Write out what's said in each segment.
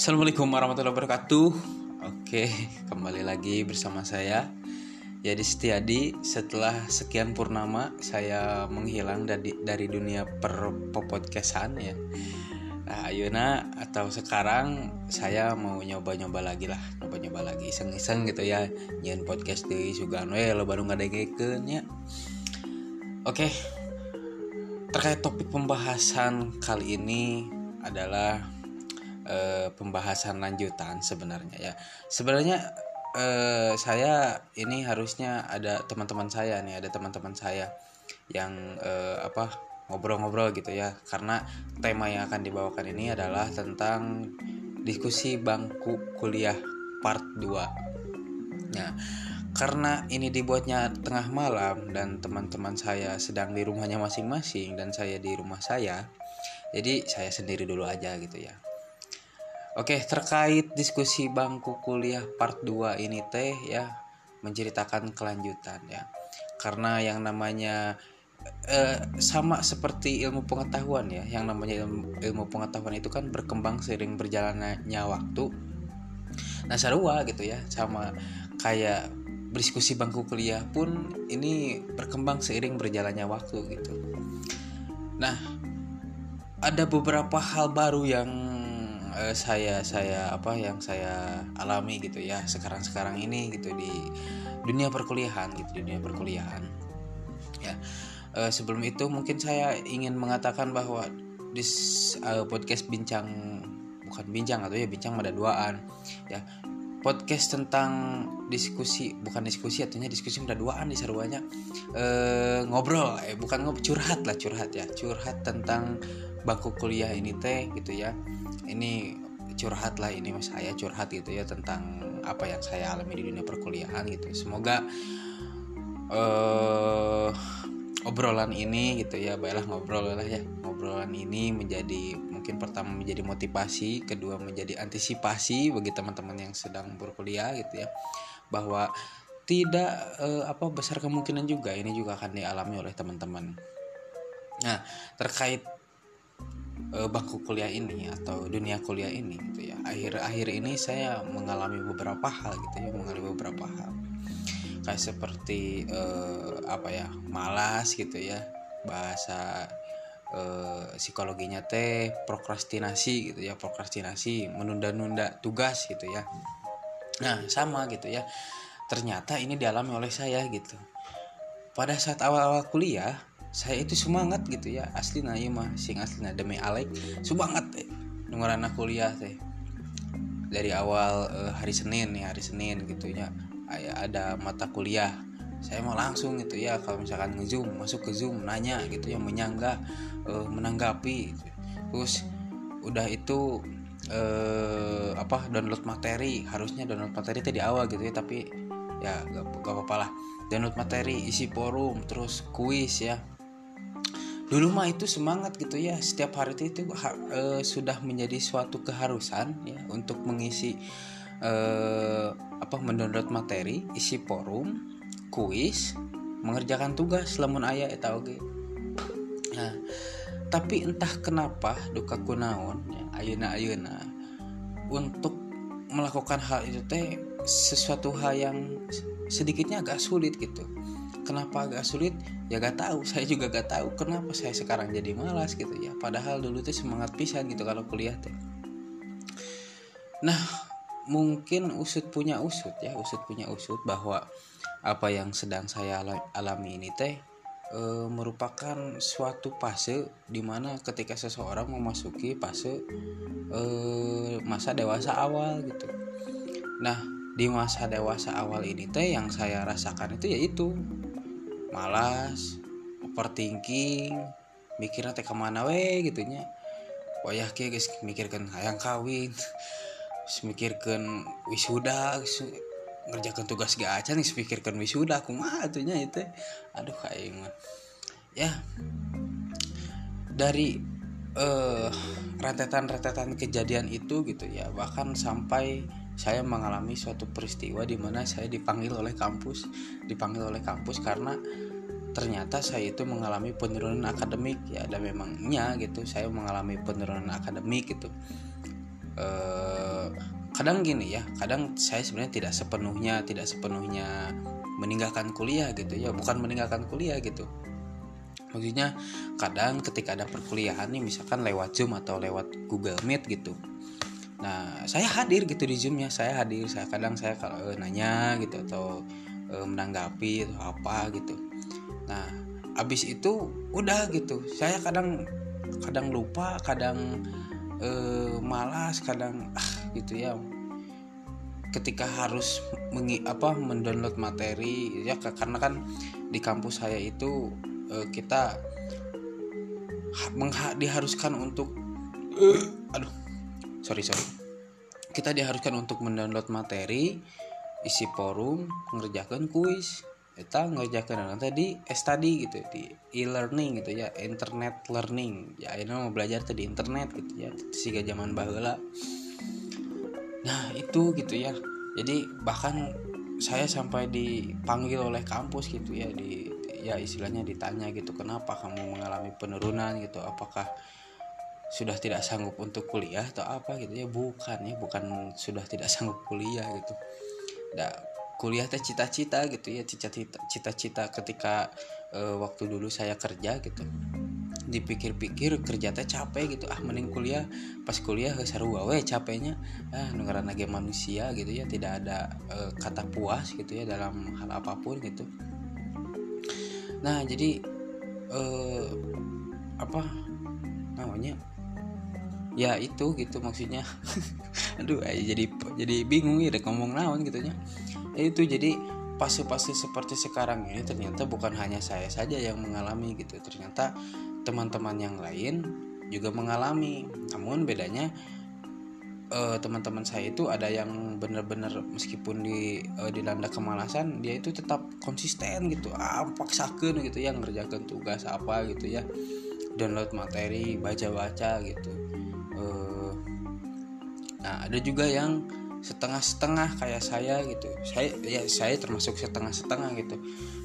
Assalamualaikum warahmatullahi wabarakatuh. Oke, kembali lagi bersama saya Yadi Setiadi. Setelah sekian purnama, saya menghilang dari dari dunia perpodcastan ya. Nah, Ayuna atau sekarang saya mau nyoba-nyoba lagi lah, nyoba-nyoba lagi iseng-iseng gitu ya. Jangan podcast di Sugan we lo baru nggak ya. Oke. Terkait topik pembahasan kali ini adalah uh, pembahasan lanjutan sebenarnya ya. Sebenarnya uh, saya ini harusnya ada teman-teman saya nih, ada teman-teman saya yang uh, apa ngobrol-ngobrol gitu ya. Karena tema yang akan dibawakan ini adalah tentang diskusi bangku kuliah part 2. Nah, karena ini dibuatnya tengah malam dan teman-teman saya sedang di rumahnya masing-masing dan saya di rumah saya jadi saya sendiri dulu aja gitu ya oke terkait diskusi bangku kuliah part 2 ini teh ya menceritakan kelanjutan ya. Karena yang namanya eh, sama seperti ilmu pengetahuan ya. Yang namanya ilmu, ilmu pengetahuan itu kan berkembang seiring berjalannya waktu. Nah sarua gitu ya. Sama kayak berdiskusi bangku kuliah pun ini berkembang seiring berjalannya waktu gitu. Nah, ada beberapa hal baru yang uh, saya saya apa yang saya alami gitu ya sekarang-sekarang ini gitu di dunia perkuliahan gitu dunia perkuliahan. Ya. Uh, sebelum itu mungkin saya ingin mengatakan bahwa di uh, podcast bincang bukan bincang atau ya bincang ada duaan ya podcast tentang diskusi bukan diskusi artinya diskusi udah duaan di seruanya e, ngobrol eh bukan ngobrol curhat lah curhat ya curhat tentang bangku kuliah ini teh gitu ya ini curhat lah ini mas saya curhat gitu ya tentang apa yang saya alami di dunia perkuliahan gitu. Semoga eh obrolan ini gitu ya baiklah ngobrol lah ya. Ngobrolan ini menjadi mungkin pertama menjadi motivasi kedua menjadi antisipasi bagi teman-teman yang sedang berkuliah gitu ya. Bahwa tidak eh, apa besar kemungkinan juga ini juga akan dialami oleh teman-teman. Nah terkait eh, bangku kuliah ini atau dunia kuliah ini gitu ya. Akhir-akhir ini saya mengalami beberapa hal gitu ya mengalami beberapa hal. Kayak seperti eh, apa ya malas gitu ya. Bahasa eh, psikologinya teh prokrastinasi gitu ya prokrastinasi menunda-nunda tugas gitu ya. Nah sama gitu ya. Ternyata ini dialami oleh saya gitu. Pada saat awal-awal kuliah saya itu semangat gitu ya. Asli nah iya mah sing asli nah demi Alek semangat teh kuliah teh. Dari awal uh, hari Senin nih hari Senin gitu ya ada mata kuliah. Saya mau langsung gitu ya kalau misalkan ngezoom masuk ke zoom nanya gitu ya menyangga uh, menanggapi. Terus udah itu uh, apa download materi. Harusnya download materi tadi awal gitu ya tapi ya gak, gak apa-apa lah. Download materi isi forum terus kuis ya dulu mah itu semangat gitu ya. Setiap hari itu, itu uh, sudah menjadi suatu keharusan ya untuk mengisi uh, apa mendownload materi isi forum kuis mengerjakan tugas lamun ayah eta oge. Nah tapi entah kenapa duka kunaon ya, ayuna ayuna untuk melakukan hal itu teh sesuatu hal yang sedikitnya agak sulit gitu. Kenapa agak sulit? Ya gak tahu saya juga gak tahu kenapa saya sekarang jadi malas gitu ya. Padahal dulu tuh semangat pisan gitu kalau kuliah teh nah mungkin usut punya usut ya usut punya usut bahwa apa yang sedang saya alami ini teh e, merupakan suatu fase di mana ketika seseorang memasuki fase e, masa dewasa awal gitu. Nah di masa dewasa awal ini teh yang saya rasakan itu yaitu malas overthinking mikirnya teh ke mana we gitunya wayah kia guys mikirkan hayang kawin mikirkan wisuda ngerjakan tugas gak aja nih pikirkan wisuda aku mah atunya itu aduh kayak ya dari uh, rentetan-rentetan kejadian itu gitu ya bahkan sampai saya mengalami suatu peristiwa di mana saya dipanggil oleh kampus dipanggil oleh kampus karena ternyata saya itu mengalami penurunan akademik ya dan memangnya gitu saya mengalami penurunan akademik gitu. Eh, kadang gini ya kadang saya sebenarnya tidak sepenuhnya tidak sepenuhnya meninggalkan kuliah gitu ya bukan meninggalkan kuliah gitu. Maksudnya kadang ketika ada perkuliahan nih misalkan lewat zoom atau lewat google meet gitu nah saya hadir gitu di zoomnya. Saya hadir saya kadang saya kalau e, nanya gitu atau e, menanggapi atau apa gitu. Nah abis itu udah gitu. Saya kadang kadang lupa kadang e, malas kadang ah gitu ya. Ketika harus mengi apa mendownload materi ya karena kan di kampus saya itu e, kita mengha diharuskan untuk uh, aduh sorry sorry. Kita diharuskan untuk mendownload materi isi forum mengerjakan kuis kita ngerjakan tadi study gitu di e-learning gitu ya internet learning. Ya ini mau belajar tadi internet gitu ya sehingga zaman bahula nah itu gitu ya. Jadi bahkan saya sampai dipanggil oleh kampus gitu ya di ya istilahnya ditanya gitu kenapa kamu mengalami penurunan gitu? Apakah sudah tidak sanggup untuk kuliah atau apa gitu ya bukan ya bukan sudah tidak sanggup kuliah gitu. Nah, kuliah teh cita-cita gitu ya cita-cita ketika uh, waktu dulu saya kerja gitu. Dipikir-pikir kerja teh capek gitu ah mending kuliah pas kuliah seru we capeknya. Ah negara naga manusia gitu ya tidak ada uh, kata puas gitu ya dalam hal apa pun gitu. Nah jadi uh, apa namanya ya itu gitu maksudnya. Aduh jadi jadi bingung ya ngomong naon gitunya ya itu jadi pasti-pasti seperti sekarang ini ternyata bukan hanya saya saja yang mengalami gitu. Ternyata teman-teman yang lain juga mengalami. Namun bedanya uh, teman-teman saya itu ada yang benar-benar meskipun di uh, dilanda kemalasan dia itu tetap konsisten gitu. Ah paksakan gitu ya ngerjakan tugas apa gitu ya. Download materi baca-baca gitu nah ada juga yang setengah-setengah kayak saya gitu. Saya ya saya termasuk setengah-setengah gitu.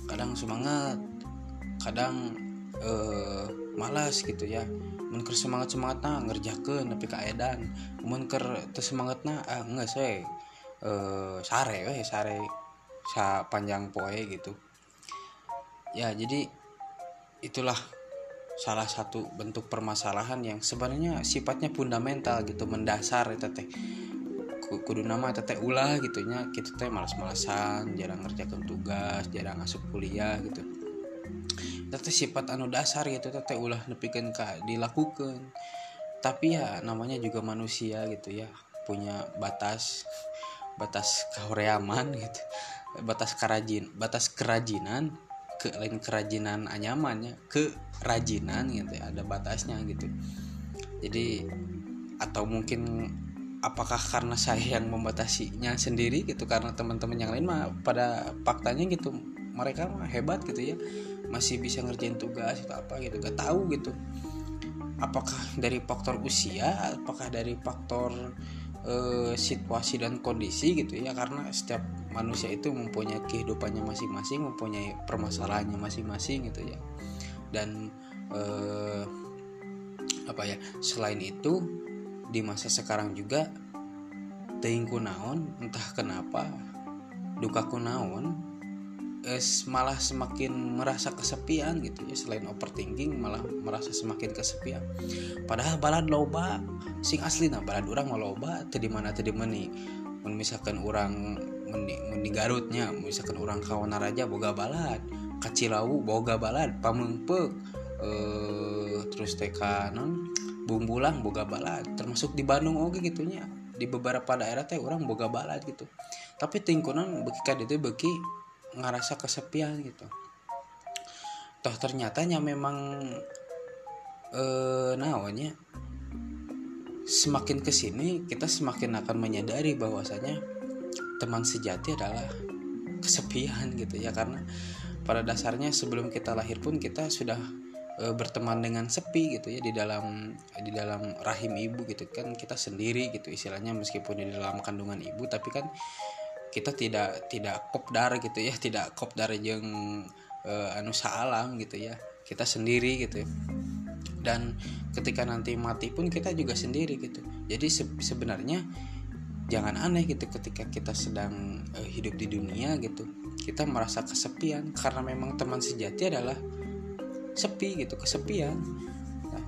Kadang semangat kadang uh, malas gitu ya. Menker semangat semangat nah ngerjakan tapi kaedan menker semangat nah ah, enggak saya uh, sare weh sare sa panjang poe gitu. Ya jadi itulah salah satu bentuk permasalahan yang sebenarnya sifatnya fundamental gitu mendasar itu teh. Kudu nama teteh ulah gitunya kita teh malas-malasan jarang ngerjakan tugas jarang masuk kuliah gitu. Teteh sifat anu dasar gitu teteh ulah nepikan ka dilakukan tapi ya namanya juga manusia gitu ya punya batas batas kehoreaman gitu batas kerajin batas kerajinan ke lain kerajinan anyamannya kerajinan gitu ya, ada batasnya gitu. Jadi atau mungkin apakah karena saya yang membatasinya sendiri gitu karena teman-teman yang lain mah pada faktanya gitu mereka mah hebat gitu ya masih bisa ngerjain tugas atau apa gitu gak tahu gitu. Apakah dari faktor usia apakah dari faktor e, situasi dan kondisi gitu ya karena setiap manusia itu mempunyai kehidupannya masing-masing mempunyai permasalahannya masing-masing gitu ya. Dan e, apa ya selain itu di masa sekarang juga teing naon entah kenapa duka naon es malah semakin merasa kesepian gitu ya. Selain overthinking malah merasa semakin kesepian. Padahal balad loba sing asli nah balad orang mau loba tadi mana tadi meni misalkan orang meni, meni Garutnya misalkan orang kawan raja boga balad. Kacilawu boga balad pamengpek. Eh, terus tekanan bumbulang boga balad. Termasuk di Bandung oke gitunya di beberapa daerah teh orang boga balad gitu. Tapi tingkunan beki itu beki ngerasa kesepian gitu. Toh ternyatanya memang eh naonnya semakin ke sini kita semakin akan menyadari bahwasanya teman sejati adalah kesepian gitu ya. Karena pada dasarnya sebelum kita lahir pun kita sudah e, berteman dengan sepi gitu ya di dalam di dalam rahim ibu gitu kan. Kita sendiri gitu istilahnya meskipun di dalam kandungan ibu tapi kan kita tidak tidak kopdar gitu ya tidak kopdar yang e, anu alam gitu ya kita sendiri gitu ya. dan ketika nanti mati pun kita juga sendiri gitu jadi se sebenarnya jangan aneh gitu ketika kita sedang uh, hidup di dunia gitu kita merasa kesepian karena memang teman sejati adalah sepi gitu kesepian nah,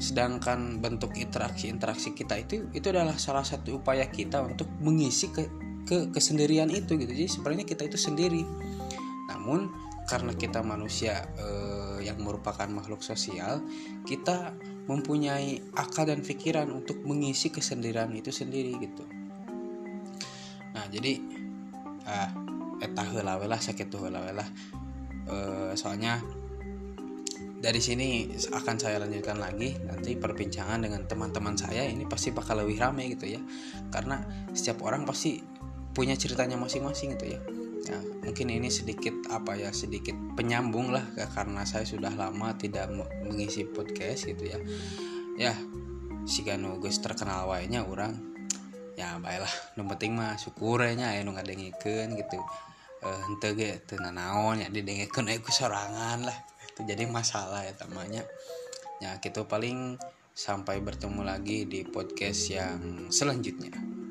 sedangkan bentuk interaksi-interaksi kita itu itu adalah salah satu upaya kita untuk mengisi ke ke kesendirian itu gitu. Jadi sebenarnya kita itu sendiri. Namun karena kita manusia eh, yang merupakan makhluk sosial kita mempunyai akal dan pikiran untuk mengisi kesendirian itu sendiri gitu. Nah jadi ah etah lah sakit tuh lah eh, soalnya dari sini akan saya lanjutkan lagi nanti perbincangan dengan teman-teman saya. Ini pasti bakal lebih ramai gitu ya. Karena setiap orang pasti punya ceritanya masing-masing gitu ya. Ya mungkin ini sedikit apa ya sedikit penyambung lah karena saya sudah lama tidak mengisi podcast gitu ya. Ya si Gus terkenal wainya orang ya baiklah. Yang penting mah syukurnya ya nu ngadengikeun gitu. Eh henteu ge teu naon ya didengikeun aku sorangan lah. Itu jadi masalah ya temannya ya gitu paling sampai bertemu lagi di podcast yang selanjutnya